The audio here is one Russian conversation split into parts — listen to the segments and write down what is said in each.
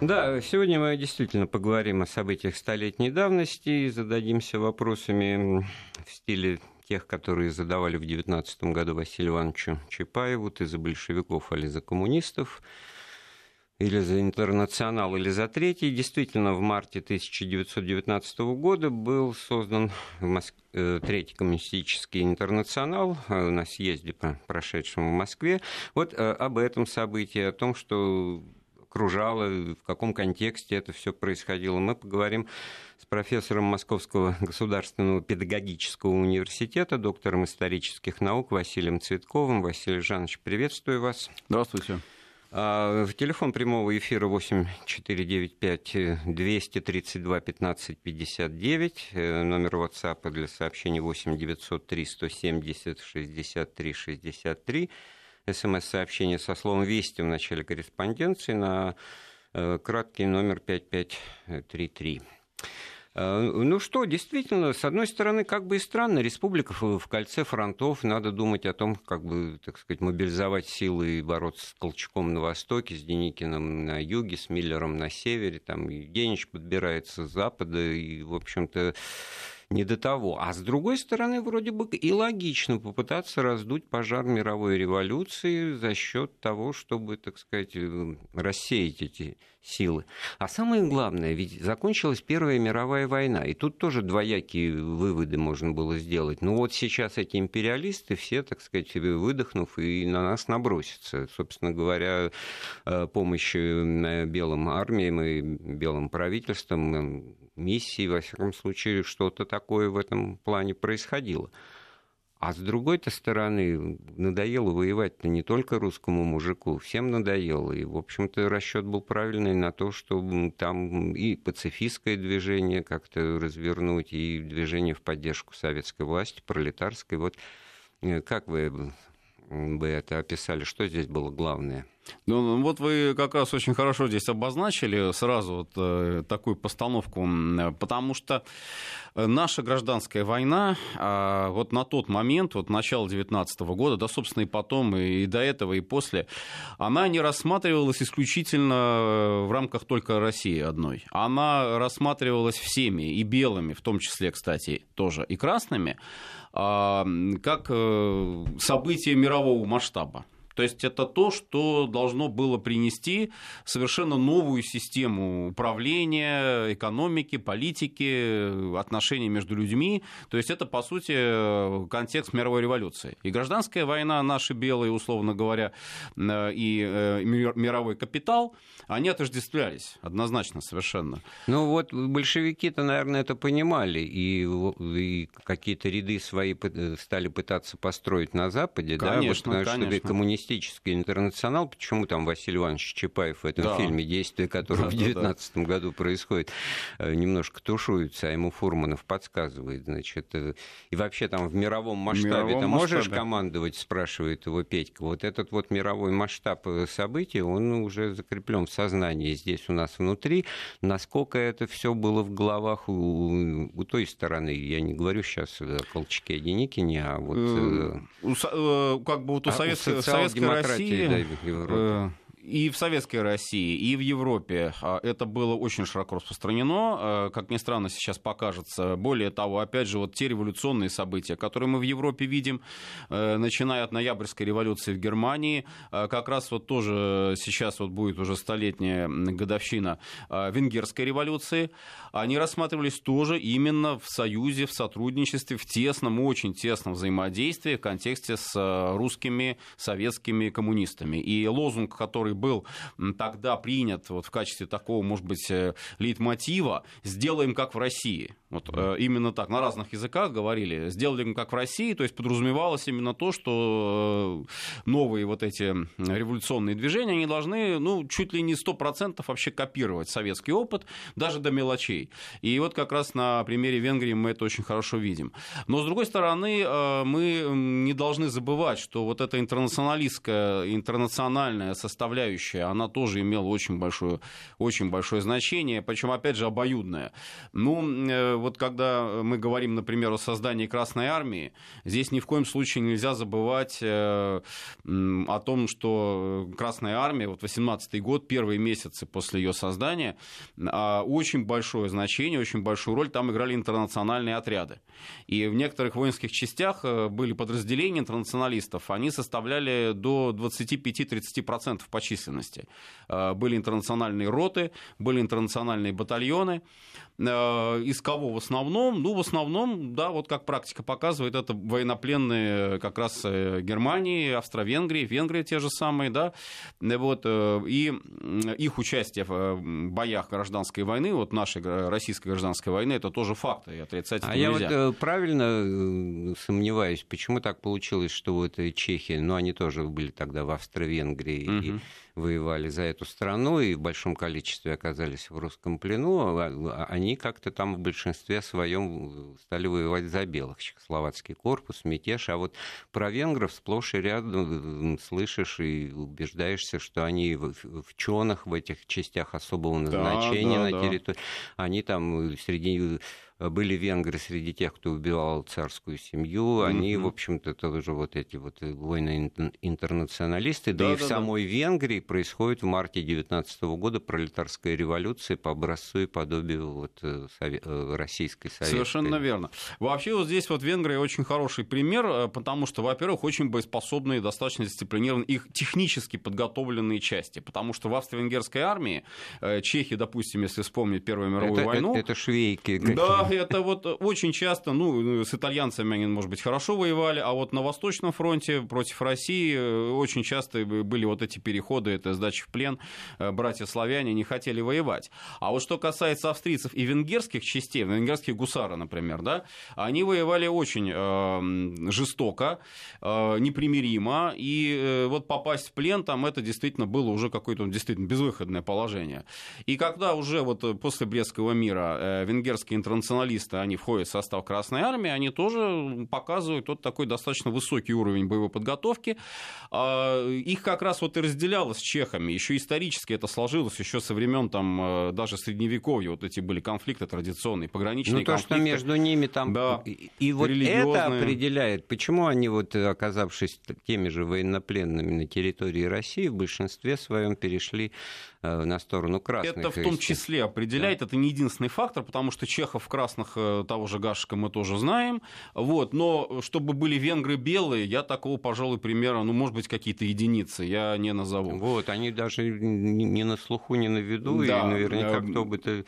Да, сегодня мы действительно поговорим о событиях столетней давности и зададимся вопросами в стиле тех, которые задавали в 19 году Василию Ивановичу Чапаеву, ты за большевиков или за коммунистов, или за интернационал, или за третий. Действительно, в марте 1919 года был создан в Москве э, Третий коммунистический интернационал э, на съезде, прошедшем в Москве. Вот э, об этом событии, о том, что окружало, в каком контексте это все происходило. Мы поговорим с профессором Московского государственного педагогического университета, доктором исторических наук Василием Цветковым. Василий Жанович, приветствую вас. Здравствуйте. А, телефон прямого эфира 8495 232 15 59. Номер WhatsApp для сообщений 8 903 170 63 63 смс-сообщение со словом «Вести» в начале корреспонденции на э, краткий номер 5533. Э, ну что, действительно, с одной стороны, как бы и странно, республика в кольце фронтов, надо думать о том, как бы, так сказать, мобилизовать силы и бороться с Колчаком на востоке, с Деникиным на юге, с Миллером на севере, там Евгеньевич подбирается с запада, и, в общем-то, не до того. А с другой стороны, вроде бы и логично попытаться раздуть пожар мировой революции за счет того, чтобы, так сказать, э, рассеять эти силы. А самое главное, ведь закончилась Первая мировая война, и тут тоже двоякие выводы можно было сделать. Ну вот сейчас эти империалисты все, так сказать, выдохнув, и на нас набросятся. Собственно говоря, э, помощь э, белым армиям и белым правительствам, миссии, во всяком случае, что-то такое в этом плане происходило. А с другой-то стороны, надоело воевать-то не только русскому мужику, всем надоело. И, в общем-то, расчет был правильный на то, чтобы там и пацифистское движение как-то развернуть, и движение в поддержку советской власти, пролетарской. Вот э, как вы бы это описали? Что здесь было главное? Ну, ну, вот вы как раз очень хорошо здесь обозначили сразу вот, э, такую постановку, потому что э, наша гражданская война э, вот на тот момент, вот начало 19 года, да, собственно, и потом, и, до этого, и после, она не рассматривалась исключительно э, в рамках только России одной. Она рассматривалась всеми, и белыми, в том числе, кстати, тоже, и красными, как э, событие мирового масштаба. То есть это то, что должно было принести совершенно новую систему управления, экономики, политики, отношений между людьми. То есть это, по сути, контекст мировой революции. И гражданская война, наши белые, условно говоря, э, и э, мировой капитал, они отождествлялись однозначно совершенно. Ну вот большевики-то, наверное, это понимали, и, и какие-то ряды свои стали пытаться построить на Западе, конечно, да, вот, конечно. чтобы коммунистические коммунистический интернационал, почему там Василий Иванович Чапаев в этом да. фильме, действие которого да, в 2019 да, да. году происходит, э, немножко тушуется, а ему Фурманов подсказывает, значит, э, и вообще там в мировом масштабе, ты можешь командовать, спрашивает его Петька, вот этот вот мировой масштаб э, событий, он уже закреплен в сознании здесь у нас внутри, насколько это все было в головах у, у той стороны, я не говорю сейчас о Колчаке и Деникине, а вот... Как бы вот у а советской демократии России, и в Советской России, и в Европе а, это было очень широко распространено. А, как ни странно, сейчас покажется. Более того, опять же, вот те революционные события, которые мы в Европе видим, э, начиная от ноябрьской революции в Германии, а, как раз вот тоже сейчас вот будет уже столетняя годовщина венгерской революции, они рассматривались тоже именно в союзе, в сотрудничестве, в тесном, очень тесном взаимодействии в контексте с русскими советскими коммунистами. И лозунг, который который был тогда принят вот в качестве такого, может быть, э, лейтмотива, сделаем как в России. Вот э, именно так, на разных языках говорили, сделали как в России, то есть подразумевалось именно то, что э, новые вот эти революционные движения, они должны, ну, чуть ли не 100% вообще копировать советский опыт, даже до мелочей. И вот как раз на примере Венгрии мы это очень хорошо видим. Но, с другой стороны, мы не должны забывать, что вот эта интернационалистская, интернациональная составляющая составляющая, она тоже имела очень большое, очень большое значение, причем, опять же, обоюдное. Ну, вот когда мы говорим, например, о создании Красной Армии, здесь ни в коем случае нельзя забывать о том, что Красная Армия, вот 18 год, первые месяцы после ее создания, а, очень большое значение, очень большую роль там играли интернациональные отряды. И в некоторых воинских частях э, были подразделения интернационалистов, они составляли до 25-30% по численности. Э, были интернациональные роты, были интернациональные батальоны. Э, из кого в основном? Ну, в основном, да, вот как практика показывает, это военнопленные как раз Германии, Австро-Венгрии, Венгрии те же самые, да, вот, и их участие в боях гражданской войны, вот нашей российской гражданской войны, это тоже факты, и отрицать а это я нельзя. вот правильно сомневаюсь, почему так получилось, что вот Чехия, ну, они тоже были тогда в Австро-Венгрии угу. и воевали за эту страну и в большом количестве оказались в русском плену, а, а они как-то там в большинстве своем стали воевать за белых. Чехословацкий корпус, мятеж. А вот про венгров сплошь и рядом слышишь и убеждаешься, что они в, в чонах, в этих частях особого назначения да, да, на территории, да. они там среди были венгры среди тех, кто убивал царскую семью. Они, mm-hmm. в общем-то, тоже вот эти вот воины-интернационалисты. Да, да и да, в самой да. Венгрии происходит в марте 19 года пролетарская революция по образцу и подобию вот э, э, российской советской. Совершенно верно. Вообще вот здесь вот Венгрия очень хороший пример, э, потому что, во-первых, очень боеспособные, достаточно дисциплинированные, их технически подготовленные части. Потому что в австро-венгерской армии чехи, допустим, если вспомнить Первую мировую это, войну... Это, это швейки. Да, это вот очень часто, ну, с итальянцами они, может быть, хорошо воевали, а вот на Восточном фронте против России э, очень часто были вот эти переходы, это сдача в плен, э, братья-славяне не хотели воевать. А вот что касается австрийцев и венгерских частей, венгерские гусары, например, да, они воевали очень э, жестоко, э, непримиримо, и э, вот попасть в плен там это действительно было уже какое-то действительно безвыходное положение. И когда уже вот после Брестского мира э, венгерские интернационалисты националисты, они входят в состав Красной Армии, они тоже показывают вот такой достаточно высокий уровень боевой подготовки. А, их как раз вот и разделяло с чехами. Еще исторически это сложилось еще со времен там э, даже средневековья. Вот эти были конфликты традиционные, пограничные ну, то, конфликты. что между ними там... Да, и вот это определяет, почему они, вот, оказавшись теми же военнопленными на территории России, в большинстве своем перешли на сторону красных. Это в том числе определяет, да. это не единственный фактор, потому что чехов красных э, того же Гашика мы тоже знаем. Вот, но чтобы были венгры белые, я такого, пожалуй, примера, ну, может быть, какие-то единицы, я не назову. Вот, они даже не на слуху, не на виду, да, и наверняка э, кто бы то Э,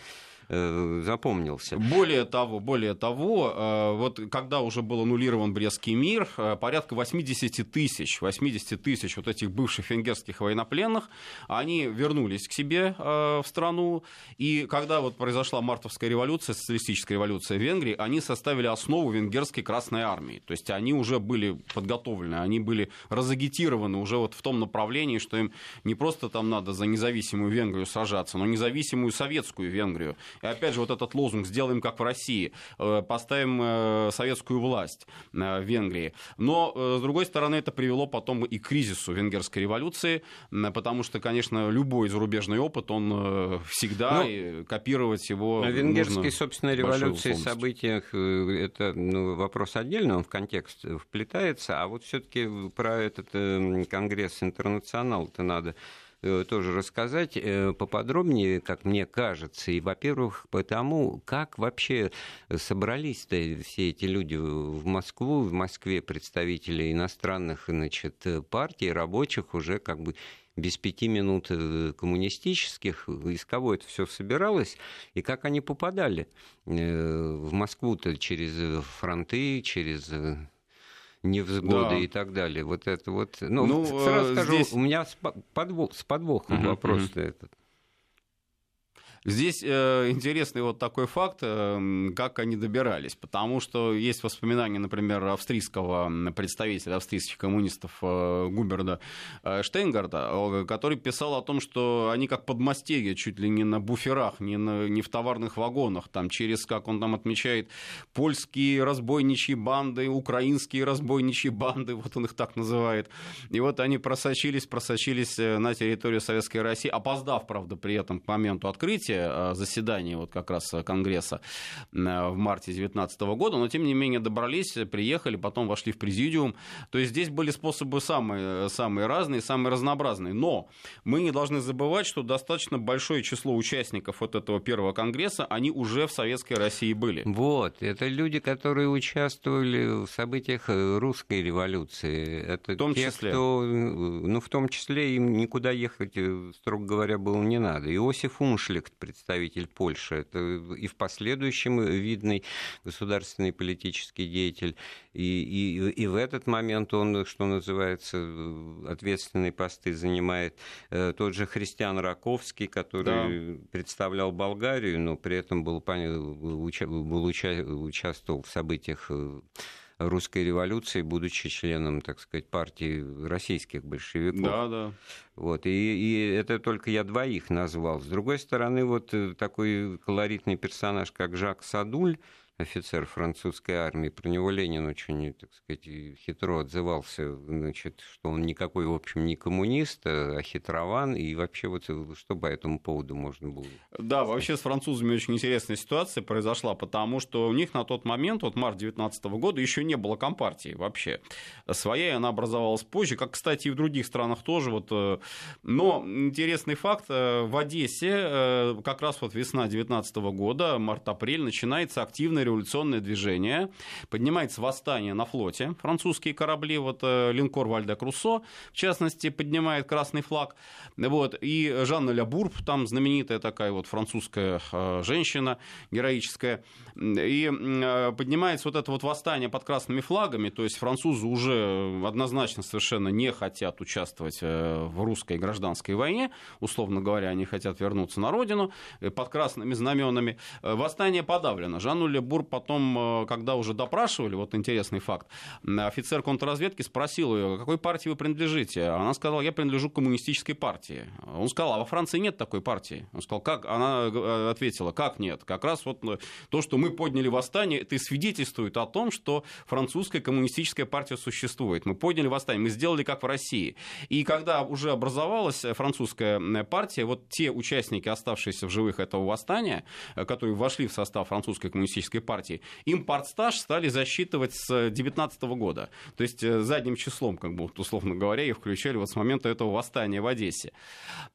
запомнился. Более того, более того, э, вот когда уже был аннулирован Брестский мир, э, порядка 80 тысяч, 80 тысяч вот этих бывших венгерских военнопленных, они вернулись к себе в страну, и когда вот произошла мартовская революция, социалистическая революция в Венгрии, они составили основу венгерской Красной Армии, то есть они уже были подготовлены, они были разагитированы уже вот в том направлении, что им не просто там надо за независимую Венгрию сражаться, но независимую советскую Венгрию. И опять же, вот этот лозунг «сделаем как в России», э, поставим э, советскую власть э, в Венгрии. Но, с другой стороны, это привело потом и к кризису венгерской революции, потому что, конечно, любой зарубежный опыт, он всегда, ну, копировать его Венгерской, собственно, революции, событиях, это ну, вопрос отдельный, он в контекст вплетается, а вот все таки про этот конгресс интернационал-то надо тоже рассказать э, поподробнее, как мне кажется. И, во-первых, потому, как вообще собрались-то все эти люди в Москву, в Москве представители иностранных значит, партий, рабочих уже как бы без пяти минут э, коммунистических, из кого это все собиралось, и как они попадали в Москву-то через фронты, через невзгоды да. и так далее. Вот это вот. Ну, ну сразу здесь... скажу, у меня с, подвох, с подвохом uh-huh, вопрос uh-huh. этот. Здесь э, интересный вот такой факт, э, как они добирались, потому что есть воспоминания, например, австрийского представителя австрийских коммунистов э, Губерда э, Штейнгарда, который писал о том, что они как подмастерья чуть ли не на буферах, не, на, не в товарных вагонах, там через, как он там отмечает, польские разбойничьи банды, украинские разбойничьи банды, вот он их так называет. И вот они просочились, просочились э, на территорию Советской России, опоздав, правда, при этом к моменту открытия открытие э, заседания вот как раз э, Конгресса э, в марте 2019 года, но тем не менее добрались, приехали, потом вошли в президиум. То есть здесь были способы самые, самые разные, самые разнообразные. Но мы не должны забывать, что достаточно большое число участников вот этого первого Конгресса, они уже в Советской России были. Вот, это люди, которые участвовали в событиях русской революции. Это в том те, числе? Кто, ну, в том числе им никуда ехать, строго говоря, было не надо. Иосиф Умшлихт, представитель Польши, это и в последующем видный государственный политический деятель, и, и, и в этот момент он, что называется, ответственные посты занимает э, тот же Христиан Раковский, который да. представлял Болгарию, но при этом был, был, был участвовал в событиях э, русской революции, будучи членом, так сказать, партии российских большевиков. Да, да. Вот, и, и это только я двоих назвал. С другой стороны, вот э, такой колоритный персонаж, как Жак Садуль, офицер французской армии. Про него Ленин очень, так сказать, хитро отзывался, значит, что он никакой, в общем, не коммунист, а хитрован, и вообще вот что по этому поводу можно было? Да, вообще с французами очень интересная ситуация произошла, потому что у них на тот момент, вот март 19 года, еще не было компартии вообще. Своя она образовалась позже, как, кстати, и в других странах тоже. Вот. Э, но интересный факт, э, в Одессе э, как раз вот весна 19 года, март-апрель, начинается активная революционное движение, поднимается восстание на флоте, французские корабли, вот э, линкор Вальда Круссо, в частности, поднимает красный флаг, вот, и Жанна Лябурб, там знаменитая такая вот французская э, женщина, героическая, и э, поднимается вот это вот восстание под красными флагами, то есть французы уже однозначно совершенно не хотят участвовать в русской гражданской войне, условно говоря, они хотят вернуться на родину под красными знаменами. Восстание подавлено. Жанну Лябурб Бур потом, э, когда уже допрашивали, вот интересный факт, офицер контрразведки спросил ее, какой партии вы принадлежите? Она сказала, я принадлежу коммунистической партии. Он сказал, а во Франции нет такой партии. Он сказал, как? Она э, ответила, как нет? Как раз вот э, то, что мы подняли восстание, это и свидетельствует о том, что французская коммунистическая партия существует. Мы подняли восстание, мы сделали как в России. И когда уже образовалась французская партия, вот те участники, оставшиеся в живых этого восстания, которые вошли в состав французской коммунистической партии, им партстаж стали засчитывать с 2019 года. То есть э, задним числом, как бы, условно говоря, их включали вот с момента этого восстания в Одессе.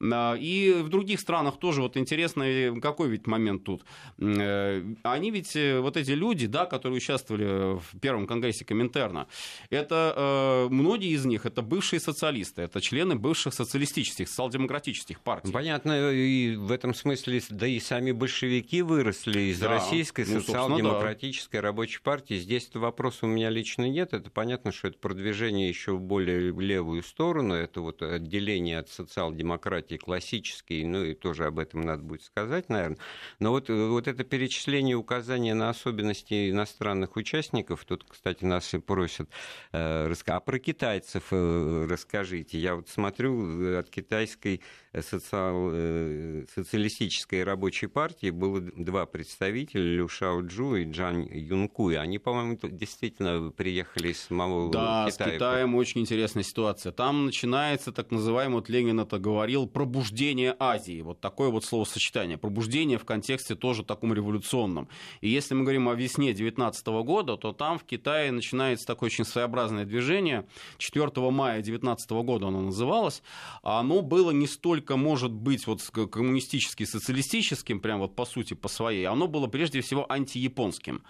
А, и в других странах тоже вот интересно, какой ведь момент тут. Э, они ведь, э, вот эти люди, да, которые участвовали в первом конгрессе Коминтерна, это многие из них, это бывшие социалисты, это члены бывших социалистических, социал-демократических партий. Понятно, и в этом смысле, да и сами большевики выросли из да, российской ну, социал демократической рабочей партии. Здесь вопроса у меня лично нет. Это понятно, что это продвижение еще в более левую сторону. Это вот отделение от социал-демократии классический, ну и тоже об этом надо будет сказать, наверное. Но вот, вот это перечисление указания на особенности иностранных участников, тут, кстати, нас и просят, э, а про китайцев э, расскажите. Я вот смотрю э, от китайской социал, социалистической рабочей партии было два представителя, Лю Шао Джу и Джан Юнкуй. Они, по-моему, действительно приехали из самого да, Китая. Да, с Китаем очень интересная ситуация. Там начинается так называемый, вот Ленин это говорил, пробуждение Азии. Вот такое вот словосочетание. Пробуждение в контексте тоже таком революционном. И если мы говорим о весне 19 года, то там в Китае начинается такое очень своеобразное движение. 4 мая 19 года оно называлось. Оно было не столько, может быть, вот коммунистически, социалистическим, прям вот по сути, по своей. Оно было прежде всего антияпонским.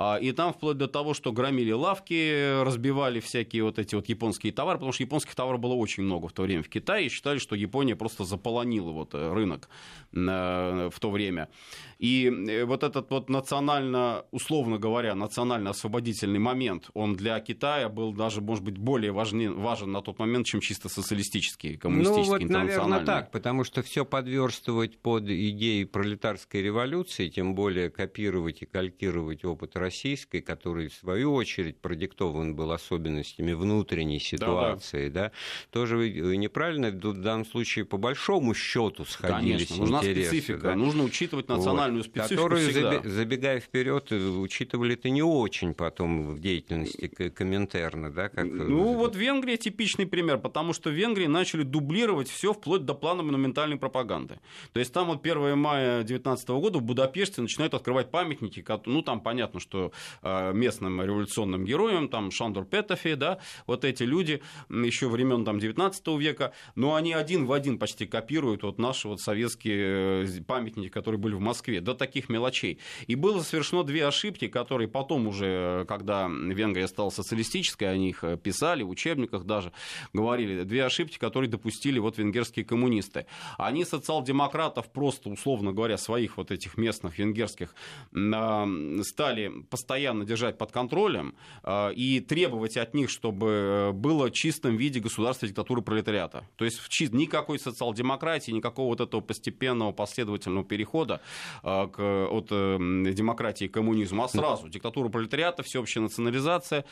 А, и там вплоть до того, что громили лавки, разбивали всякие вот эти вот японские товары, потому что японских товаров было очень много в то время в Китае, и считали, что Япония просто заполонила вот э, рынок в то время. И э, вот этот вот национально, условно говоря, национально-освободительный момент, он для Китая был даже, может быть, более важен, важен на тот момент, чем чисто социалистический, коммунистический, ну, вот, наверное, так, потому что все подверстывать под идеи пролетарской революции, тем более копировать и калькировать опыт российской, который, в свою очередь, продиктован был особенностями внутренней ситуации, да, да. да тоже неправильно, в данном случае, по большому счету сходились Конечно, нужна интересы, специфика, да? нужно учитывать национальную национальную специфику Которую, всегда. забегая вперед, учитывали это не очень потом в деятельности Коминтерна, да? Как... Ну, вот Венгрия типичный пример, потому что в Венгрии начали дублировать все вплоть до плана монументальной пропаганды. То есть там вот 1 мая 2019 года в Будапеште начинают открывать памятники, ну, там понятно, что а, местным революционным героям, там Шандор Петофи, да, вот эти люди еще времен там 19 века, но они один в один почти копируют вот наши вот советские э, памятники, которые были в Москве до таких мелочей. И было совершено две ошибки, которые потом уже, когда Венгрия стала социалистической, они их писали в учебниках даже, говорили, две ошибки, которые допустили вот венгерские коммунисты. Они социал-демократов просто, условно говоря, своих вот этих местных венгерских стали постоянно держать под контролем а, и требовать от них, чтобы было в чистом виде государства диктатуры пролетариата. То есть в чист... никакой социал-демократии, никакого вот этого постепенного последовательного перехода а, к, от э, демократии к коммунизму, а сразу диктатура пролетариата, всеобщая национализация.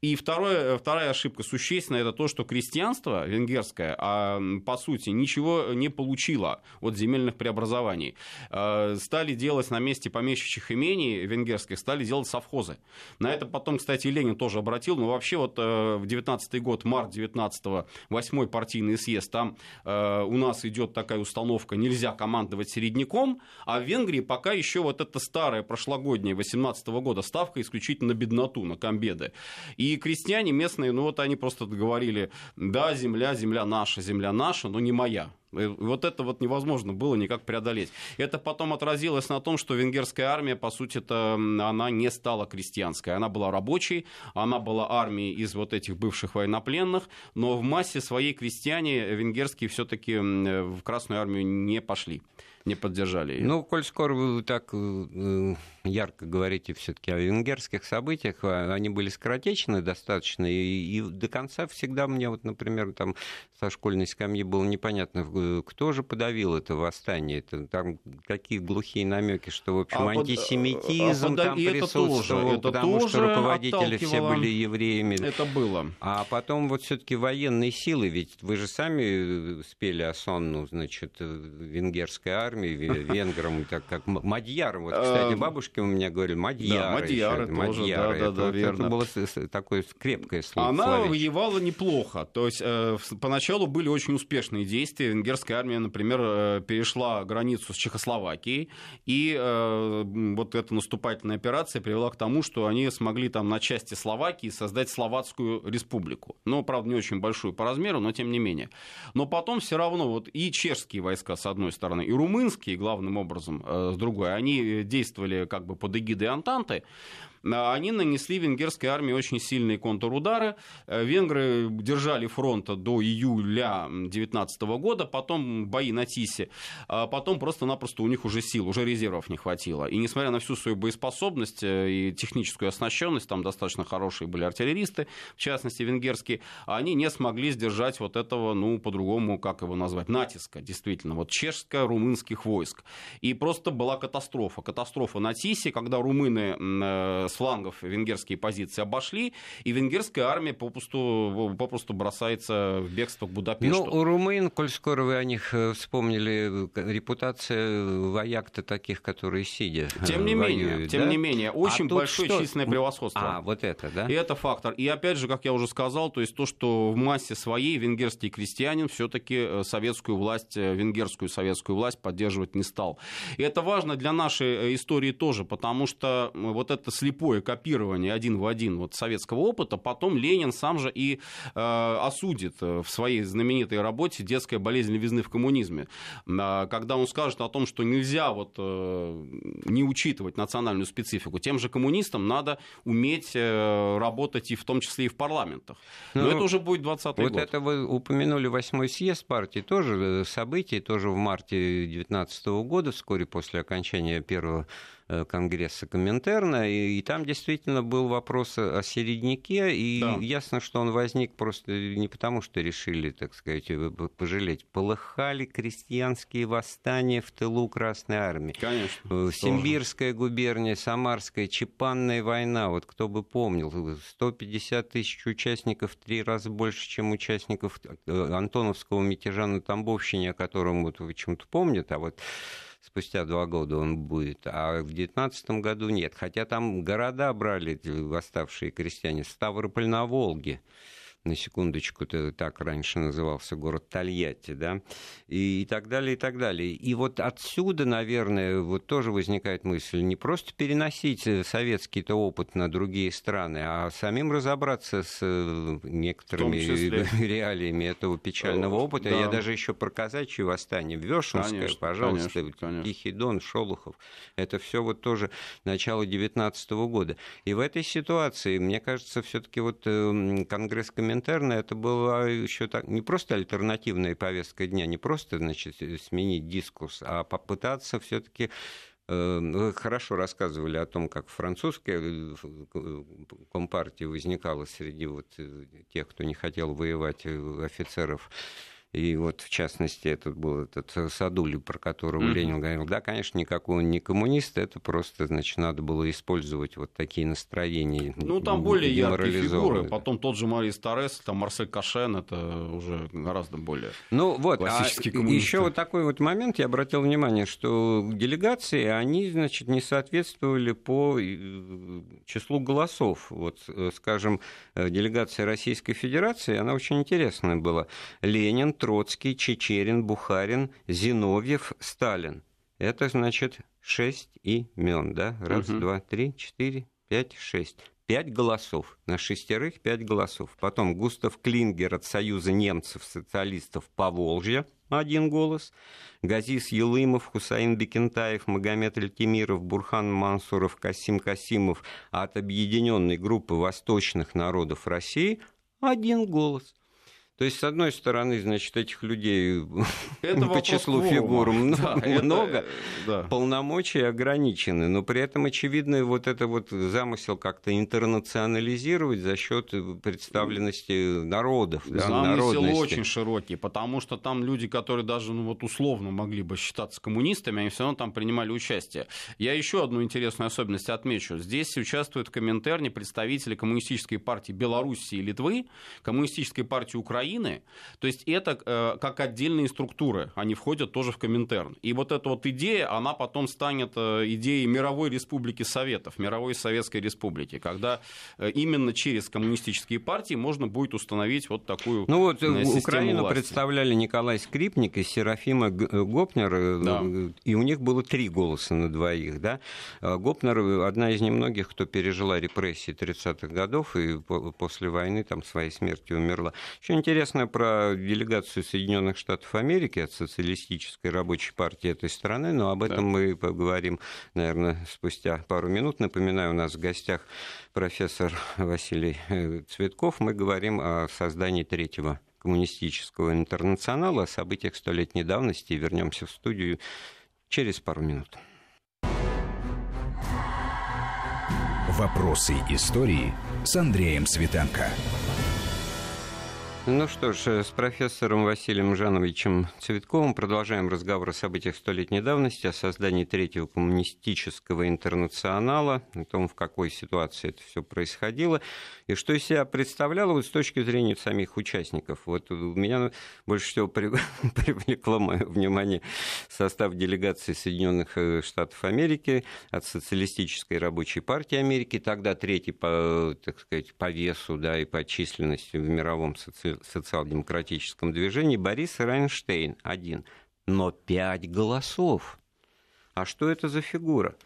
И второе, вторая ошибка существенная, это то, что крестьянство венгерское, а, по сути, ничего не получило от земельных преобразований. Стали делать на месте помещичьих имений венгерских, стали делать совхозы. На это потом, кстати, Ленин тоже обратил, но вообще вот э, в 19 год, март 19-го, 8 партийный съезд, там э, у нас идет такая установка, нельзя командовать середняком, а в Венгрии пока еще вот эта старая прошлогодняя 18 года ставка исключительно на бедноту, на комбеды. И крестьяне местные, ну вот они просто говорили, да, земля, земля наша, земля наша, но не моя. И вот это вот невозможно было никак преодолеть. Это потом отразилось на том, что венгерская армия, по сути, это она не стала крестьянской. Она была рабочей, она была армией из вот этих бывших военнопленных, но в массе своей крестьяне венгерские все-таки в Красную армию не пошли не поддержали ее. Ну, коль скоро вы так э, ярко говорите все-таки о венгерских событиях, а, они были скоротечны достаточно, и, и до конца всегда мне, вот, например, там со школьной скамьи было непонятно, э, кто же подавил это восстание, это, там какие глухие намеки, что, в общем, а антисемитизм под, а там присутствовал, это тоже, это потому тоже что руководители все были евреями. Это было. А потом вот все-таки военные силы, ведь вы же сами спели о сонну, значит, венгерской армии, венграм, так как мадьярам. Вот, кстати, эм, бабушки у меня говорили, мадьяры. Да, мадьяры тоже, мадьяры. да, да, да, верно. Это было такое крепкое слово. Она словечко. воевала неплохо. То есть э, поначалу были очень успешные действия. Венгерская армия, например, э, перешла границу с Чехословакией, и э, вот эта наступательная операция привела к тому, что они смогли там на части Словакии создать Словацкую республику. Ну, правда, не очень большую по размеру, но тем не менее. Но потом все равно вот и чешские войска, с одной стороны, и румынские, румынские, главным образом, э, с другой, они действовали как бы под эгидой Антанты, они нанесли венгерской армии очень сильные контрудары. Э, венгры держали фронт до июля 2019 года, потом бои на Тисе, а потом просто-напросто у них уже сил, уже резервов не хватило. И несмотря на всю свою боеспособность э, и техническую оснащенность, там достаточно хорошие были артиллеристы, в частности венгерские, они не смогли сдержать вот этого, ну, по-другому, как его назвать, натиска, действительно, вот чешско-румынских войск. И просто была катастрофа. Катастрофа на Тисе, когда румыны э, с флангов венгерские позиции обошли, и венгерская армия попросту, попросту бросается в бегство к Будапешту. Ну, у румын, коль скоро вы о них э, вспомнили, репутация вояк-то таких, которые сидя э, Тем не воюют, менее, да? тем не менее, очень а большое что? численное превосходство. А, вот это, да? И это фактор. И опять же, как я уже сказал, то есть то, что в массе своей венгерский крестьянин все-таки э, советскую власть, венгерскую советскую власть поддерживать не стал. И это важно для нашей истории тоже, потому что вот это слепое слепое копирование один в один вот советского опыта, потом Ленин сам же и э, осудит в своей знаменитой работе «Детская болезнь левизны в коммунизме», э, когда он скажет о том, что нельзя вот, э, не учитывать национальную специфику. Тем же коммунистам надо уметь э, работать и в том числе и в парламентах. Но ну, это уже будет 20 вот год. Вот это вы упомянули восьмой съезд партии, тоже э, событие, тоже в марте 2019 года, вскоре после окончания первого Э, Конгресса Коминтерна, и, и там действительно был вопрос о середняке, и да. ясно, что он возник просто не потому, что решили, так сказать, пожалеть. Полыхали крестьянские восстания в тылу Красной Армии. Конечно. Э, Симбирская губерния, Самарская, Чепанная война, вот кто бы помнил, 150 тысяч участников, в три раза больше, чем участников э, Антоновского мятежа на Тамбовщине, о котором вот вы почему-то помните, а вот спустя два года он будет, а в 2019 году нет. Хотя там города брали восставшие крестьяне, Ставрополь на Волге на секундочку, это так раньше назывался город Тольятти, да, и, и так далее, и так далее. И вот отсюда, наверное, вот тоже возникает мысль не просто переносить советский-то опыт на другие страны, а самим разобраться с э, некоторыми реалиями этого печального опыта. Да. Я даже еще про казачье восстание Вешенское, конечно, пожалуйста, конечно, конечно. Тихий Дон, Шолохов. Это все вот тоже начало 19 года. И в этой ситуации, мне кажется, все-таки вот эм, Конгресс Комментариев Коминтерна это была еще так, не просто альтернативная повестка дня, не просто значит, сменить дискурс, а попытаться все-таки э, вы хорошо рассказывали о том, как французская э, компартия возникала среди вот э, тех, кто не хотел воевать офицеров и вот, в частности, этот был этот э, Садули, про которого mm-hmm. Ленин говорил, да, конечно, никакого не коммунист, это просто, значит, надо было использовать вот такие настроения. Ну, там более яркие фигуры, потом тот же Марис Торрес, там Марсель Кашен, это уже гораздо более Ну, вот, а еще вот такой вот момент, я обратил внимание, что делегации, они, значит, не соответствовали по э, числу голосов. Вот, э, скажем, делегация Российской Федерации, она очень интересная была. Ленин, Троцкий, Чечерин, Бухарин, Зиновьев, Сталин. Это значит шесть имен, да? Раз, угу. два, три, четыре, пять, шесть. Пять голосов. На шестерых пять голосов. Потом Густав Клингер от Союза немцев-социалистов Поволжья. Один голос. Газис Елымов, Хусаин Бекентаев, Магомед Альтимиров, Бурхан Мансуров, Касим Касимов от объединенной группы восточных народов России. Один голос. То есть, с одной стороны, значит, этих людей это по числу фигур да, много, это, да. полномочия ограничены, но при этом, очевидно, вот это вот замысел как-то интернационализировать за счет представленности народов. Да, замысел очень широкий, потому что там люди, которые даже ну, вот условно могли бы считаться коммунистами, они все равно там принимали участие. Я еще одну интересную особенность отмечу. Здесь участвуют в Коминтерне представители коммунистической партии Белоруссии и Литвы, коммунистической партии Украины, Украины. То есть это э, как отдельные структуры, они входят тоже в Коминтерн. И вот эта вот идея, она потом станет э, идеей мировой республики Советов, мировой Советской Республики, когда э, именно через коммунистические партии можно будет установить вот такую Ну вот Украину власти. представляли Николай Скрипник и Серафима Гопнер, да. и у них было три голоса на двоих. Да? Гопнер одна из немногих, кто пережила репрессии 30-х годов и после войны там своей смертью умерла. Еще интересно, интересно про делегацию Соединенных Штатов Америки от социалистической рабочей партии этой страны, но об этом да. мы поговорим, наверное, спустя пару минут. Напоминаю, у нас в гостях профессор Василий э, Цветков. Мы говорим о создании третьего коммунистического интернационала, о событиях столетней давности. Вернемся в студию через пару минут. Вопросы истории с Андреем Светенко. Ну что ж, э, с профессором Василием Жановичем Цветковым продолжаем разговор о событиях столетней давности, о создании третьего коммунистического интернационала, о том, в какой ситуации это все происходило, и что из себя представляло вот с точки зрения самих участников. Вот меня больше всего привлекло мое внимание состав делегации Соединенных э, Штатов Америки от Социалистической рабочей партии Америки, тогда третий по, так сказать, по весу да, и по численности в мировом социализме социал-демократическом движении Борис Райнштейн один, но пять голосов. А что это за фигура?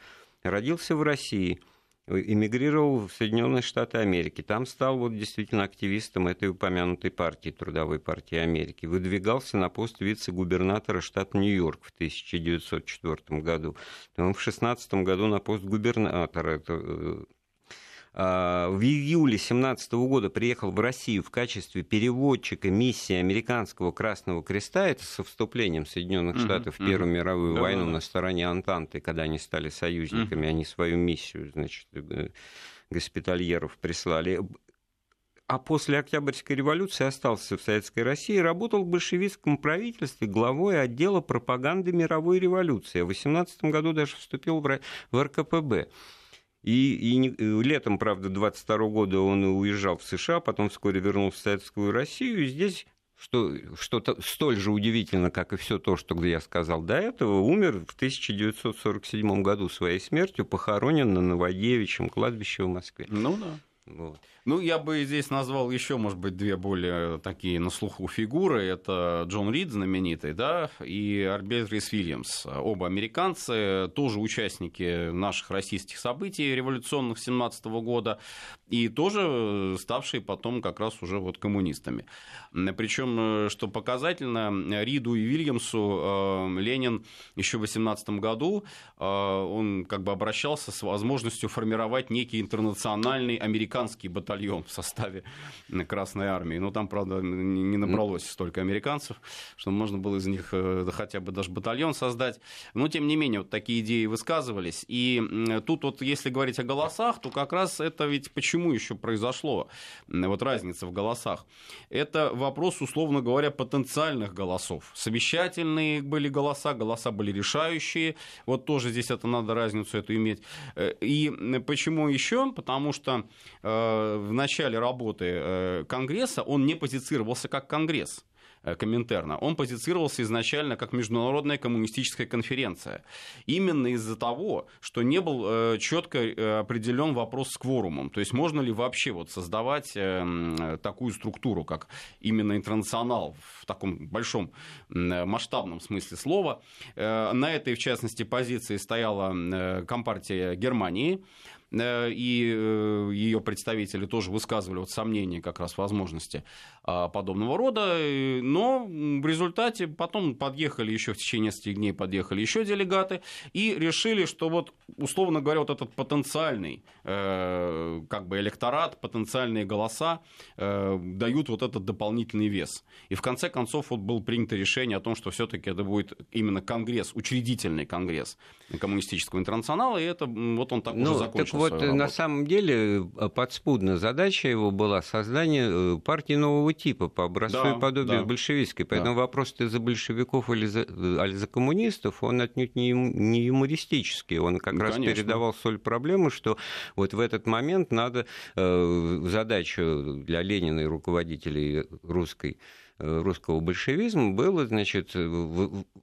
Родился в России, эмигрировал в Соединенные Штаты Америки. Там стал вот действительно активистом этой упомянутой партии, Трудовой партии Америки. Выдвигался на пост вице-губернатора штата Нью-Йорк в 1904 году. Он в 16 году на пост губернатора э, в июле 2017 года приехал в Россию в качестве переводчика миссии американского Красного Креста, это со вступлением Соединенных mm-hmm. Штатов в Первую mm-hmm. мировую да, войну да, на стороне Антанты, когда они стали союзниками, mm-hmm. они свою миссию, значит, э, госпитальеров прислали а после Октябрьской революции остался в Советской России работал в большевистском правительстве главой отдела пропаганды мировой революции. А в 18 году даже вступил в РКПБ. И, и э, летом, правда, 22 года он уезжал в США, потом вскоре вернулся в Советскую Россию. И здесь что, что-то столь же удивительно, как и все то, что я сказал до этого, умер в 1947 году своей смертью, похоронен на Новодевичьем кладбище в Москве. Ну да. Вот. Ну, я бы здесь назвал еще, может быть, две более такие на слуху фигуры. Это Джон Рид знаменитый, да, и Альберт Рис Вильямс. Оба американцы, тоже участники наших российских событий революционных 17 года, и тоже ставшие потом как раз уже вот коммунистами. Причем, что показательно, Риду и Вильямсу э, Ленин еще в 18 году, э, он как бы обращался с возможностью формировать некий интернациональный американский батальон батальон в составе Красной Армии. Но там, правда, не набралось столько американцев, что можно было из них э, хотя бы даже батальон создать. Но, тем не менее, вот такие идеи высказывались. И тут вот, если говорить о голосах, то как раз это ведь почему еще произошло, вот разница в голосах. Это вопрос, условно говоря, потенциальных голосов. Совещательные были голоса, голоса были решающие. Вот тоже здесь это надо разницу эту иметь. Э, и почему еще? Потому что э, в начале работы э, Конгресса он не позицировался как Конгресс. Э, Коминтерна, он позицировался изначально как международная коммунистическая конференция. Именно из-за того, что не был э, четко определен вопрос с кворумом. То есть можно ли вообще вот создавать такую структуру, как именно интернационал в таком большом масштабном смысле слова. На этой, в частности, позиции стояла Компартия Германии. Э, и э, ее представители тоже высказывали вот сомнения как раз возможности а, подобного рода, но в результате потом подъехали еще в течение нескольких дней подъехали еще делегаты и решили, что вот условно говоря вот этот потенциальный э, как бы электорат, потенциальные голоса дают вот этот дополнительный вес. И в конце концов вот было принято решение о том, что все-таки это будет именно конгресс, учредительный конгресс коммунистического интернационала, и это вот он так ну, уже закончился вот на самом деле э, подспудно задача его была создание э, партии нового типа по образцу да, и подобию да. большевистской. Поэтому да. вопрос ты за большевиков или за, или за коммунистов, он отнюдь не, не юмористический. Он как ну, раз конечно. передавал соль проблемы, что вот в этот момент надо э, задачу для Ленина и руководителей русской Э, русского большевизма было, значит,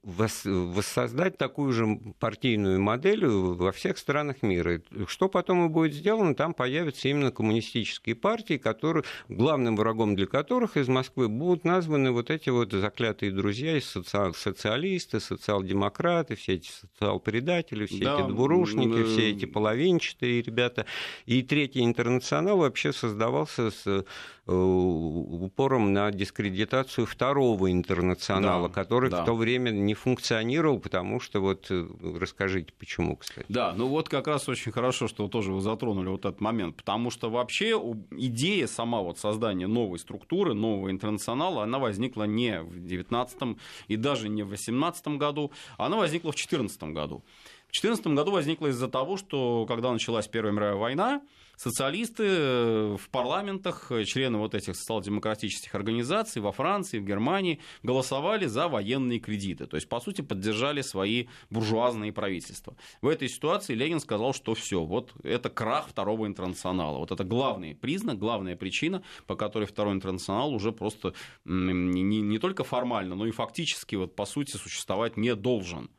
воссоздать такую же партийную модель во всех странах мира. Что потом и будет сделано, там появятся именно коммунистические партии, которые, главным врагом для которых из Москвы будут названы вот эти вот заклятые друзья, социал, социалисты, социал-демократы, все эти социал-предатели, все да, эти двурушники, э... все эти половинчатые ребята. И третий интернационал вообще создавался с Э, упором на дискредитацию второго интернационала, да, который да. в то время не функционировал, потому что вот э, расскажите, почему, кстати. Да, ну вот как раз очень хорошо, что тоже вы затронули вот этот момент, потому что вообще идея сама вот создания новой структуры, нового интернационала, она возникла не в 19 и даже не в 18 году, она возникла в 14 году. В 2014 году возникла из-за того, что когда началась Первая мировая война, социалисты э, в парламентах, э, члены вот этих социал-демократических организаций во Франции, в Германии голосовали за военные кредиты. То есть, по сути, поддержали свои буржуазные правительства. В этой ситуации Ленин сказал, что все, вот это крах второго интернационала. Вот это главный признак, главная причина, по которой второй интернационал уже просто не, не только формально, но и фактически, вот, по сути, существовать не должен.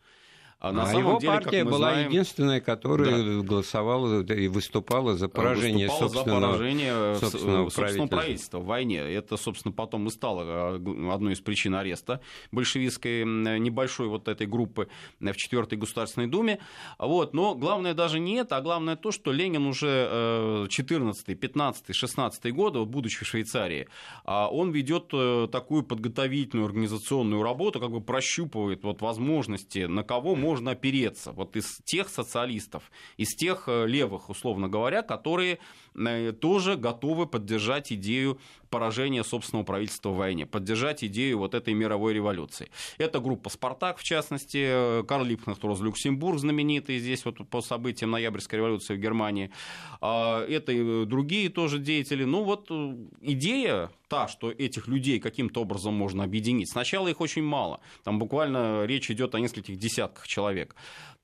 А, на а самом его деле, партия была знаем, единственная, которая да. голосовала и выступала за поражение выступала собственного, за поражение собственного, собственного правительства в войне. Это, собственно, потом и стало а, одной из причин ареста большевистской небольшой вот этой группы в четвертой Государственной Думе. Вот. Но главное даже не это, а главное то, что Ленин уже 14, 15, 16 годы, будучи в Швейцарии, а, он ведет э, такую подготовительную организационную работу, как бы прощупывает вот возможности, на кого можно можно опереться вот из тех социалистов, из тех э, левых, условно говоря, которые э, тоже готовы поддержать идею поражения собственного правительства в войне, поддержать идею вот этой мировой революции. Это группа «Спартак», в частности, э, Карл Липкнехт Люксембург, знаменитый здесь вот по событиям ноябрьской революции в Германии. А, это и другие тоже деятели. Ну вот идея та, что этих людей каким-то образом можно объединить. Сначала их очень мало. Там буквально речь идет о нескольких десятках человек человек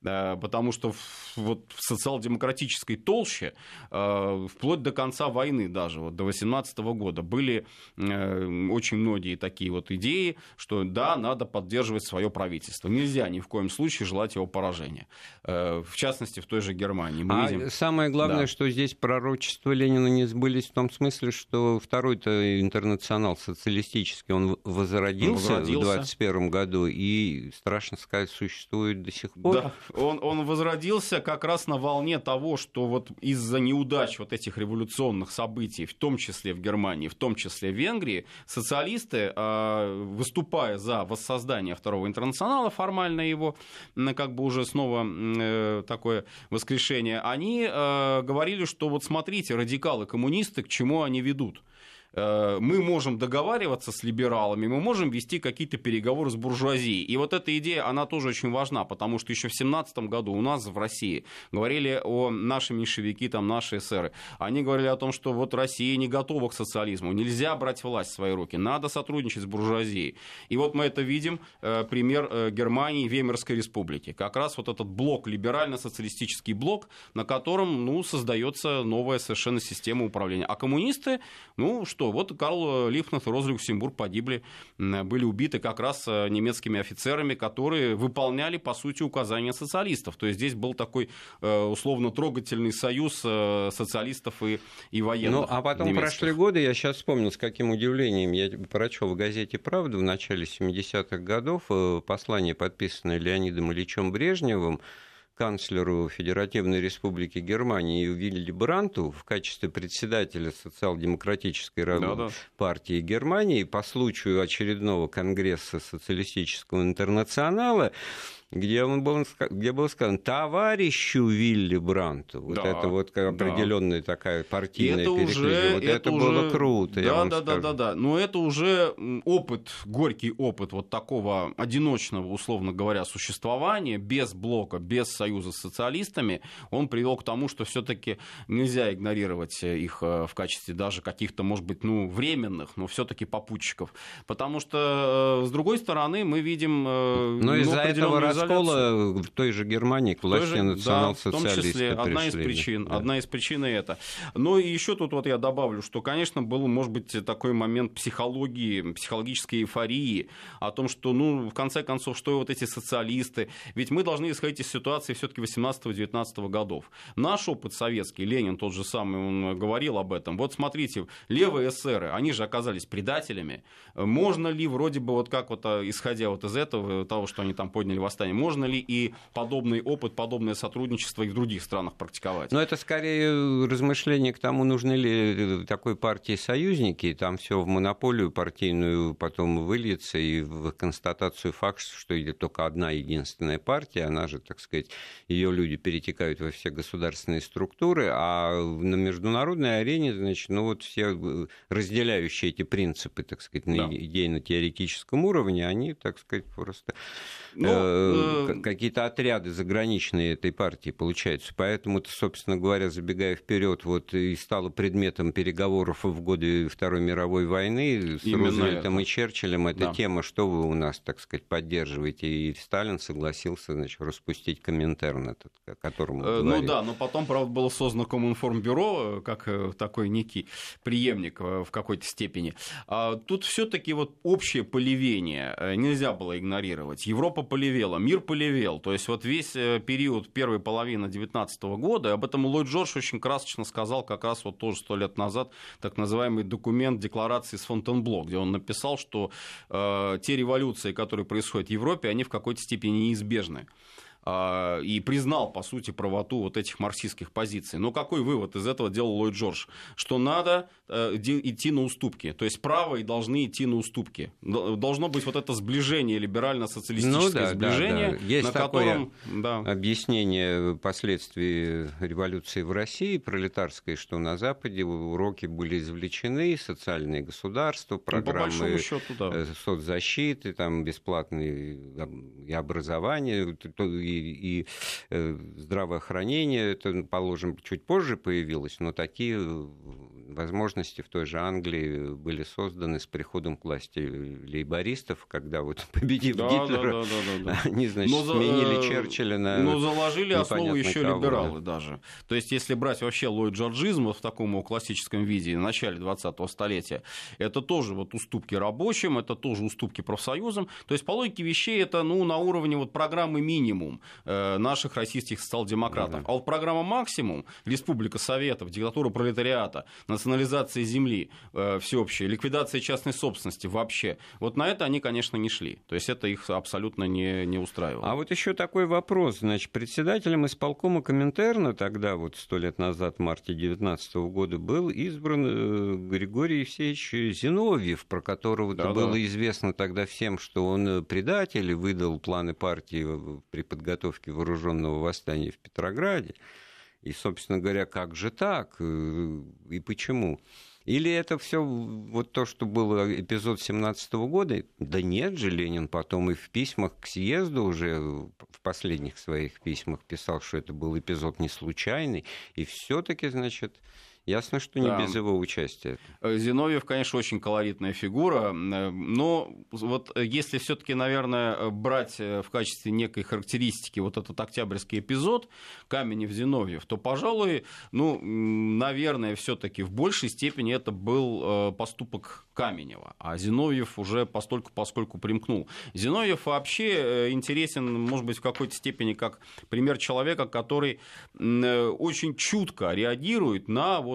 потому что вот в социал-демократической толще э, вплоть до конца войны даже, вот до 18 года, были э, очень многие такие вот идеи, что да, надо поддерживать свое правительство. Нельзя ни в коем случае желать его поражения. Э, в частности, в той же Германии. Мы а видим... самое главное, да. что здесь пророчества Ленина не сбылись в том смысле, что второй-то интернационал социалистический, он возродился, возродился. в 21 году и, страшно сказать, существует до сих пор. Да, он, он возродился как раз на волне того, что вот из-за неудач вот этих революционных событий, в том числе в Германии, в том числе в Венгрии, социалисты, а, выступая за воссоздание второго интернационала, формально его, как бы уже снова э, такое воскрешение, они э, говорили, что вот смотрите, радикалы-коммунисты, к чему они ведут – мы можем договариваться с либералами, мы можем вести какие-то переговоры с буржуазией. И вот эта идея, она тоже очень важна, потому что еще в 17 году у нас в России говорили о наши меньшевики, там, наши эсеры. Они говорили о том, что вот Россия не готова к социализму, нельзя брать власть в свои руки, надо сотрудничать с буржуазией. И вот мы это видим, э, пример э, Германии, Веймарской республики. Как раз вот этот блок, либерально-социалистический блок, на котором ну, создается новая совершенно система управления. А коммунисты, ну что, что? Вот Карл Лифнов и Роза Люксембург погибли, были убиты как раз э, немецкими офицерами, которые выполняли, по сути, указания социалистов. То есть здесь был такой э, условно трогательный союз э, социалистов и, и военных. Ну, а потом немецких. прошли годы, я сейчас вспомнил, с каким удивлением я прочел в газете «Правда» в начале 70-х годов послание, подписанное Леонидом Ильичем Брежневым, канцлеру Федеративной Республики Германии Вилли Бранту в качестве председателя социал-демократической да, да. партии Германии по случаю очередного конгресса социалистического интернационала где, он был, где было сказано товарищу Вилли Бранту. Вот да, это вот определенная да. такая партийная это Уже, вот это, это уже, было круто. Да, да, да, да, да. Но это уже опыт, горький опыт вот такого одиночного, условно говоря, существования без блока, без союза с социалистами, он привел к тому, что все-таки нельзя игнорировать их э, в качестве даже каких-то, может быть, ну, временных, но все-таки попутчиков. Потому что, э, с другой стороны, мы видим... Э, но ну, из-за этого раскола в той же Германии к власти национал-социалисты да, в том числе одна из причин, да. одна из причин и это. Но и еще тут вот я добавлю, что, конечно, был, может быть, такой момент психологии, психологической эйфории о том, что, ну, в конце концов, что вот эти социалисты, ведь мы должны исходить из ситуации все-таки 18-19 годов. Наш опыт советский, Ленин тот же самый, он говорил об этом. Вот смотрите, левые эсеры, они же оказались предателями. Можно ли вроде бы вот как вот, а, исходя вот из этого, того, что они там подняли восстание, можно ли и подобный опыт, подобное сотрудничество и в других странах практиковать? Но это скорее размышление к тому, нужны ли такой партии союзники. Там все в монополию партийную потом выльется и в констатацию факта, что идет только одна единственная партия, она же, так сказать, ее люди перетекают во все государственные структуры, а на международной арене, значит, ну вот все разделяющие эти принципы, так сказать, на да. идейно-теоретическом уровне, они, так сказать, просто ну, э, э... какие-то отряды заграничные этой партии получаются. Поэтому, собственно говоря, забегая вперед, вот и стало предметом переговоров в годы Второй мировой войны с Именно Рузвельтом это. и Черчиллем. Эта да. тема, что вы у нас, так сказать, поддерживаете. И Сталин согласился, значит, распустить Коминтерн, этот, о котором мы э, Ну да, но потом, правда, было создано Коминформбюро, как такой некий преемник в какой-то степени. А тут все таки вот общее поливение нельзя было игнорировать. Европа полевела, мир полевел. То есть вот весь э, период первой половины 19 года, об этом Ллойд Джордж очень красочно сказал как раз вот тоже сто лет назад, так называемый документ декларации с Фонтенбло, где он написал, что э, те революции, которые происходят в Европе, они в какой-то степени неизбежны. А, и признал, по сути, правоту вот этих марксистских позиций. Но какой вывод из этого делал Ллойд Джордж? Что надо э, идти на уступки. То есть правые должны идти на уступки. Должно быть вот это сближение, либерально-социалистическое ну, да, сближение, да, да. Есть на такое котором... Да. объяснение последствий революции в России пролетарской, что на Западе уроки были извлечены, социальные государства, программы ну, счету, да. Э, соцзащиты, там, бесплатное образование, и, э, здравоохранение, это, положим, чуть позже появилось, но такие э, возможности в той же Англии были созданы с приходом к власти лейбористов, когда вот победив да, Гитлера, да, да, да, да. они, значит, но, сменили э, Черчилля на Но заложили основу еще кого, либералы да. даже. То есть, если брать вообще Ллойд Джорджизм в таком классическом виде в начале 20-го столетия, это тоже вот уступки рабочим, это тоже уступки профсоюзам. То есть, по логике вещей, это ну, на уровне вот программы минимум наших российских социал-демократов. Да. А вот программа максимум, Республика Советов, диктатура пролетариата, национализация земли э, всеобщая, ликвидация частной собственности вообще. Вот на это они, конечно, не шли. То есть это их абсолютно не, не устраивало. А вот еще такой вопрос. Значит, председателем исполкома Коминтерна тогда, вот сто лет назад, в марте 2019 года, был избран э, Григорий Евсеевич Зиновьев, про которого да, было известно тогда всем, что он предатель и выдал планы партии при подготовке вооруженного восстания в Петрограде. И, собственно говоря, как же так э, и почему? Или это все вот то, что было эпизод 17 года? Да нет же, Ленин потом и в письмах к съезду уже, в последних своих письмах писал, что это был эпизод не случайный. И все-таки, значит, Ясно, что не да. без его участия. Э, Зиновьев, конечно, очень колоритная фигура, э, но вот если все таки наверное, брать э, в качестве некой характеристики вот этот октябрьский эпизод Каменев-Зиновьев, то, пожалуй, ну, наверное, все таки в большей степени это был поступок Каменева, а Зиновьев уже постольку поскольку примкнул. Зиновьев вообще интересен, может быть, в какой-то степени как пример человека, который очень чутко реагирует на вот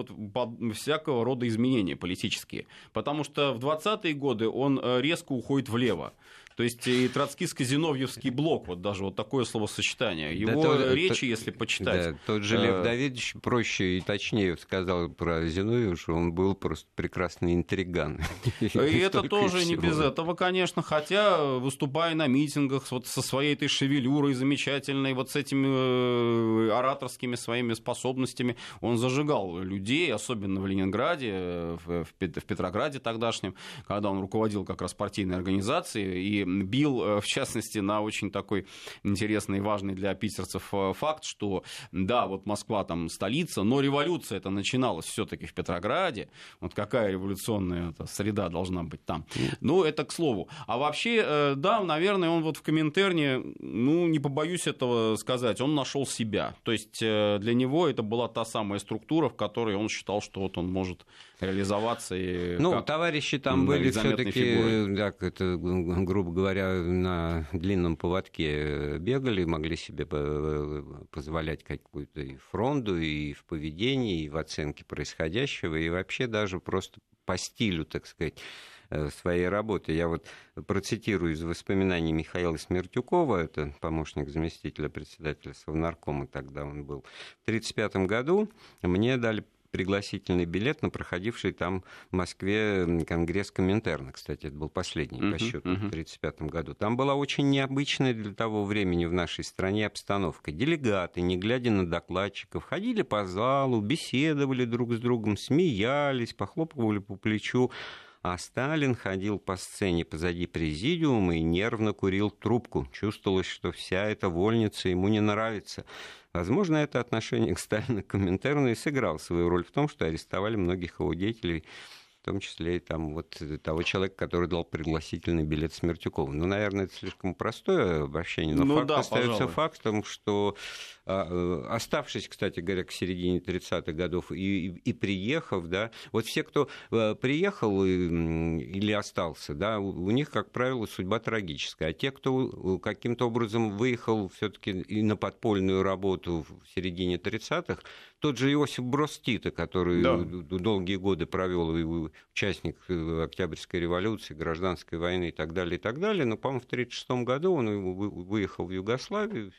всякого рода изменения политические. Потому что в 20-е годы он э, резко уходит влево. То есть и троцкистско-зиновьевский блок, вот даже вот такое словосочетание. Его да, то, речи, то, если почитать. Да, тот же Лев э, Давидович проще и точнее сказал про Зиновьева, что он был просто прекрасный интриган. И это тоже не без этого, конечно, хотя выступая на митингах вот со своей этой шевелюрой замечательной, вот с этими э, ораторскими своими способностями, он зажигал людей, особенно в Ленинграде, в Петрограде тогдашнем, когда он руководил как раз партийной организацией, и бил, э, в частности, на очень такой интересный и важный для питерцев э, факт, что да, вот Москва там столица, но революция это начиналась все-таки в Петрограде. Вот какая революционная среда должна быть там. Ну, это к слову. А вообще, э, да, наверное, он вот в Коминтерне, ну, не побоюсь этого сказать, он нашел себя. То есть для него это была та самая структура, в которой он считал, что вот он может реализоваться. И ну, товарищи там были все-таки, да, это, грубо говоря, на длинном поводке бегали, могли себе позволять какую-то и фронту, и в поведении, и в оценке происходящего, и вообще даже просто по стилю, так сказать, э, своей работы. Я вот процитирую из воспоминаний Михаила Смертюкова, это помощник заместителя председателя Совнаркома, тогда он был. В 1935 году мне дали пригласительный билет на проходивший там в Москве конгресс Коминтерна. Кстати, это был последний uh-huh, по счету uh-huh. в 1935 году. Там была очень необычная для того времени в нашей стране обстановка. Делегаты, не глядя на докладчиков, ходили по залу, беседовали друг с другом, смеялись, похлопывали по плечу. А Сталин ходил по сцене позади президиума и нервно курил трубку. Чувствовалось, что вся эта вольница ему не нравится. Возможно, это отношение к Сталину, к Коминтерну и сыграло свою роль в том, что арестовали многих его деятелей, в том числе и там, вот, того человека, который дал пригласительный билет Смертюкову. Ну, наверное, это слишком простое обращение, но ну, факт да, остается пожалуй. фактом, что оставшись, кстати говоря, к середине 30-х годов и, и, приехав, да, вот все, кто приехал или остался, да, у них, как правило, судьба трагическая. А те, кто каким-то образом выехал все-таки и на подпольную работу в середине 30-х, тот же Иосиф Брос Тита, который да. долгие годы провел участник э, Октябрьской революции, гражданской войны и так далее, и так далее, но, по-моему, в 1936 году он выехал в Югославию,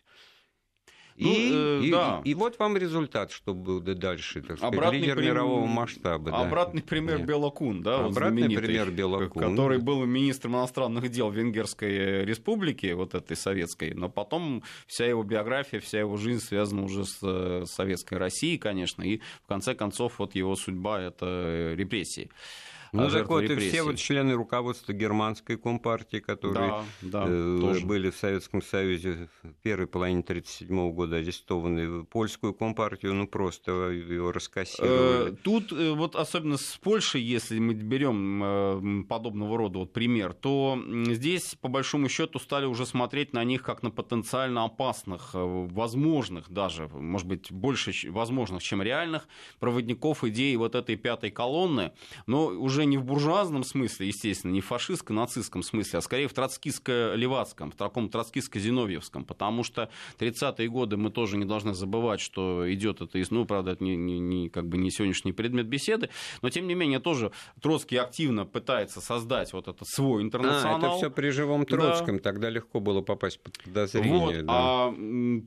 ну, и, э, и, да. и, и вот вам результат, что был дальше, так сказать, обратный лидер прим... мирового масштаба. Обратный да. пример Нет. Белокун, да, обратный вот пример Белокун, который был министром иностранных дел Венгерской республики, вот этой советской, но потом вся его биография, вся его жизнь связана уже с э, советской Россией, конечно, и в конце концов вот его судьба это репрессии. Ну, так вот, и все вот члены руководства германской компартии, которые да, да, э, были в Советском Союзе в первой половине 1937 года арестованы, польскую компартию, ну, просто ее раскассировали. Э, тут э, вот особенно с Польшей, если мы берем подобного рода вот пример, то здесь, по большому счету, стали уже смотреть на них как на потенциально опасных, возможных даже, может быть, больше возможных, чем реальных проводников идеи вот этой пятой колонны, но уже уже не в буржуазном смысле, естественно, не в фашистско-нацистском смысле, а скорее в троцкистско-левацком, в таком троцкистско-зиновьевском, потому что 30-е годы мы тоже не должны забывать, что идет это из, ну, правда, это не, не, не, как бы не сегодняшний предмет беседы, но тем не менее тоже Троцкий активно пытается создать вот этот свой интернационал. А, это все при живом Троцком, да. тогда легко было попасть под подозрение. Вот, да. А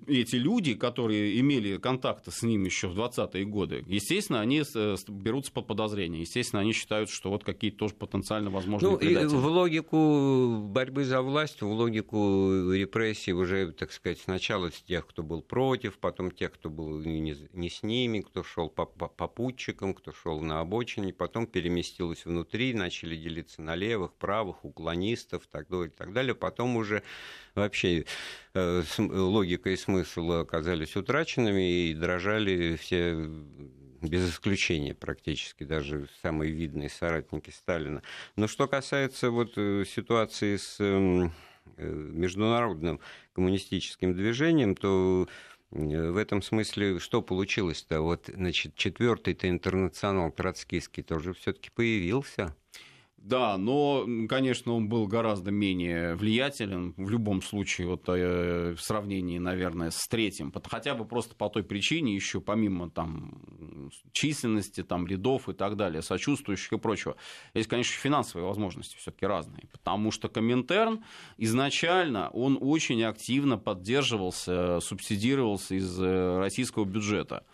эти люди, которые имели контакты с ним еще в 20-е годы, естественно, они берутся под подозрение, естественно, они считают, что что вот какие-то тоже потенциально возможные ну, предатели. в логику борьбы за власть, в логику репрессий уже, так сказать, сначала с тех, кто был против, потом тех, кто был не, не с ними, кто шел по попутчикам, кто шел на обочине, потом переместилось внутри, начали делиться на левых, правых, уклонистов, так далее, и так далее. Потом уже вообще э, логика и смысл оказались утраченными и дрожали все без исключения практически, даже самые видные соратники Сталина. Но что касается вот э, ситуации с эм, э, международным коммунистическим движением, то э, в этом смысле что получилось-то? Вот, значит, четвертый-то интернационал троцкийский тоже все-таки появился. Да, но, конечно, он был гораздо менее влиятелен в любом случае, вот, э, в сравнении, наверное, с третьим, хотя бы просто по той причине, еще помимо там, численности, там, рядов и так далее, сочувствующих и прочего, есть, конечно, финансовые возможности все-таки разные, потому что Коминтерн изначально, он очень активно поддерживался, субсидировался из э, российского бюджета.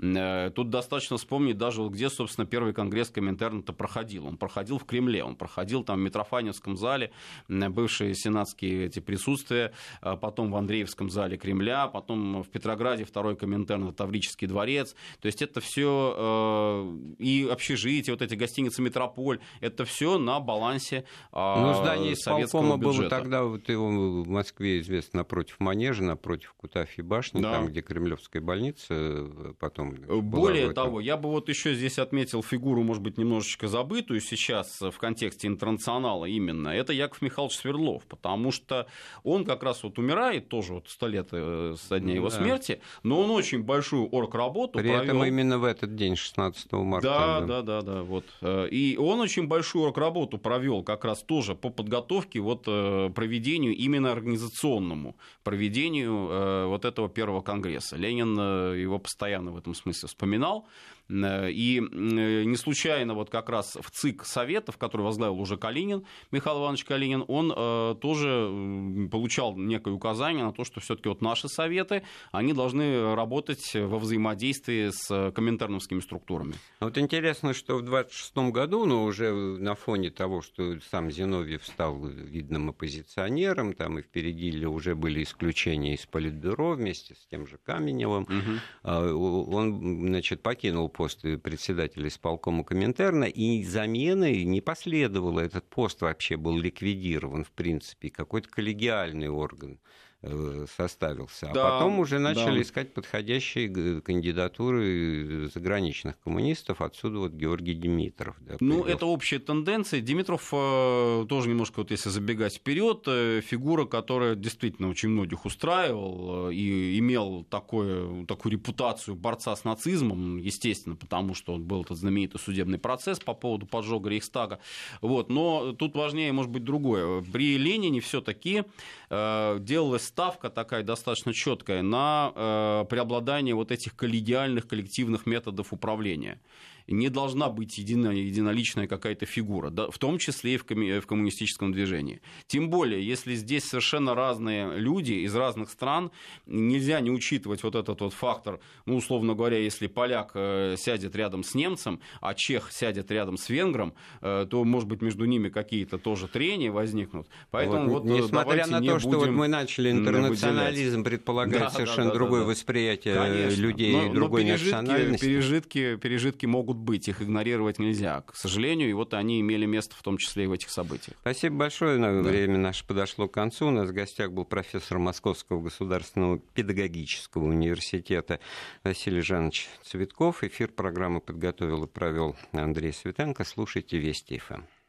Э, тут достаточно вспомнить даже, вот где, собственно, первый конгресс Коминтерна-то проходил. Он проходил в Кремле, он проходил там в Митрофаневском зале, бывшие сенатские эти присутствия, а потом в Андреевском зале Кремля, потом в Петрограде второй Коминтерн, Таврический дворец. То есть это все э, и общежитие, вот эти гостиницы «Метрополь», это все на балансе а, ну, здание советского бюджета. было тогда, вот его в Москве известно, напротив Манежа, напротив Кутафьи башни, да. там, где Кремлевская больница, э, потом там. Более того, я бы вот еще здесь отметил фигуру, может быть, немножечко забытую сейчас в контексте интернационала именно. Это Яков Михайлович Свердлов, потому что он как раз вот умирает тоже вот сто лет э, со дня его да. смерти, но он очень большую орг-работу При провел. этом именно в этот день, 16 марта. Да, да, да, да, вот. Э, и он очень большую орг-работу провел как раз тоже по подготовке вот э, проведению именно организационному проведению вот этого первого конгресса. Ленин его постоянно в этом смысле вспоминал. Э, и э, не случайно вот как раз в ЦИК Советов, который возглавил уже Калинин, Михаил Иванович Калинин, он э, тоже получал некое указание на то, что все-таки вот наши советы, они должны работать во взаимодействии с коминтерновскими структурами. Вот интересно, что в 26 году, но уже на фоне того, что сам Зиновьев стал видным оппозиционером, там и впереди уже были исключения из Политбюро вместе с тем же Каменевым, угу. он, значит, покинул пост председателя исполкома Коминтерна, и замены не последовало. Этот пост вообще был ликвидирован, в принципе, какой-то коллегиальный орган составился. А да, потом уже начали да. искать подходящие кандидатуры заграничных коммунистов. Отсюда вот Георгий Димитров. Да, ну, это общая тенденция. Димитров э, тоже немножко, вот если забегать вперед, э, фигура, которая действительно очень многих устраивал и имел такое, такую репутацию борца с нацизмом, естественно, потому что он был этот знаменитый судебный процесс по поводу поджога Рейхстага. Вот. Но тут важнее, может быть, другое. При Ленине все-таки делалось ставка такая достаточно четкая на э, преобладание вот этих коллегиальных коллективных методов управления не должна быть едино, единоличная какая-то фигура, да, в том числе и в, комми- в коммунистическом движении. Тем более, если здесь совершенно разные люди из разных стран, нельзя не учитывать вот этот вот фактор, ну, условно говоря, если поляк э, сядет рядом с немцем, а чех сядет рядом с венгром, э, то, может быть, между ними какие-то тоже трения возникнут. Поэтому вот, вот э, несмотря на то, что вот мы начали интернационализм, предполагает да, совершенно да, да, другое да, да. восприятие Конечно. людей но, другой но пережитки, национальности. Пережитки, пережитки могут быть, их игнорировать нельзя, к сожалению, и вот они имели место в том числе и в этих событиях. Спасибо большое, да. время наше подошло к концу. У нас в гостях был профессор Московского государственного педагогического университета Василий Жанович Цветков. Эфир программы подготовил и провел Андрей Светенко. Слушайте Вести ФМ.